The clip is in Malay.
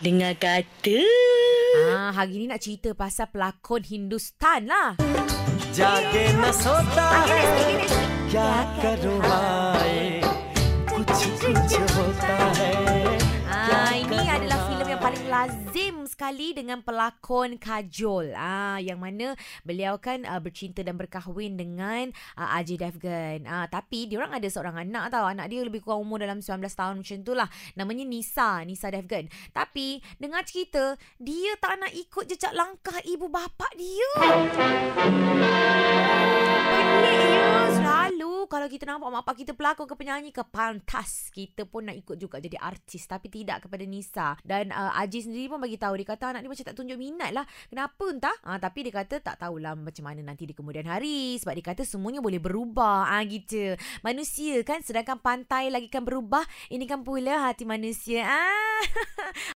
Dengar kata. Ah, hari ni nak cerita pasal pelakon Hindustan lah. जागे न सोता है क्या करूँ Adalah filem yang paling lazim sekali dengan pelakon Kajol. Ah, yang mana beliau kan uh, bercinta dan berkahwin dengan uh, Ajay Devgan. Ah, tapi dia orang ada seorang anak tau. Anak dia lebih kurang umur dalam 19 tahun macam tu lah. Namanya Nisa, Nisa Devgan. Tapi dengar cerita, dia tak nak ikut jejak langkah ibu bapa dia. Kalau kita nampak mak pak kita pelakon ke penyanyi ke Pantas Kita pun nak ikut juga jadi artis Tapi tidak kepada Nisa. Dan uh, Aji sendiri pun bagi tahu Dia kata anak dia macam tak tunjuk minat lah. Kenapa entah? Uh, Tapi dia kata tak tahulah Macam mana nanti di kemudian hari. Sebab dia kata semuanya boleh berubah. Ah uh, gitu. Manusia kan Sedangkan pantai lagi kan berubah Ini kan pula hati manusia. Ah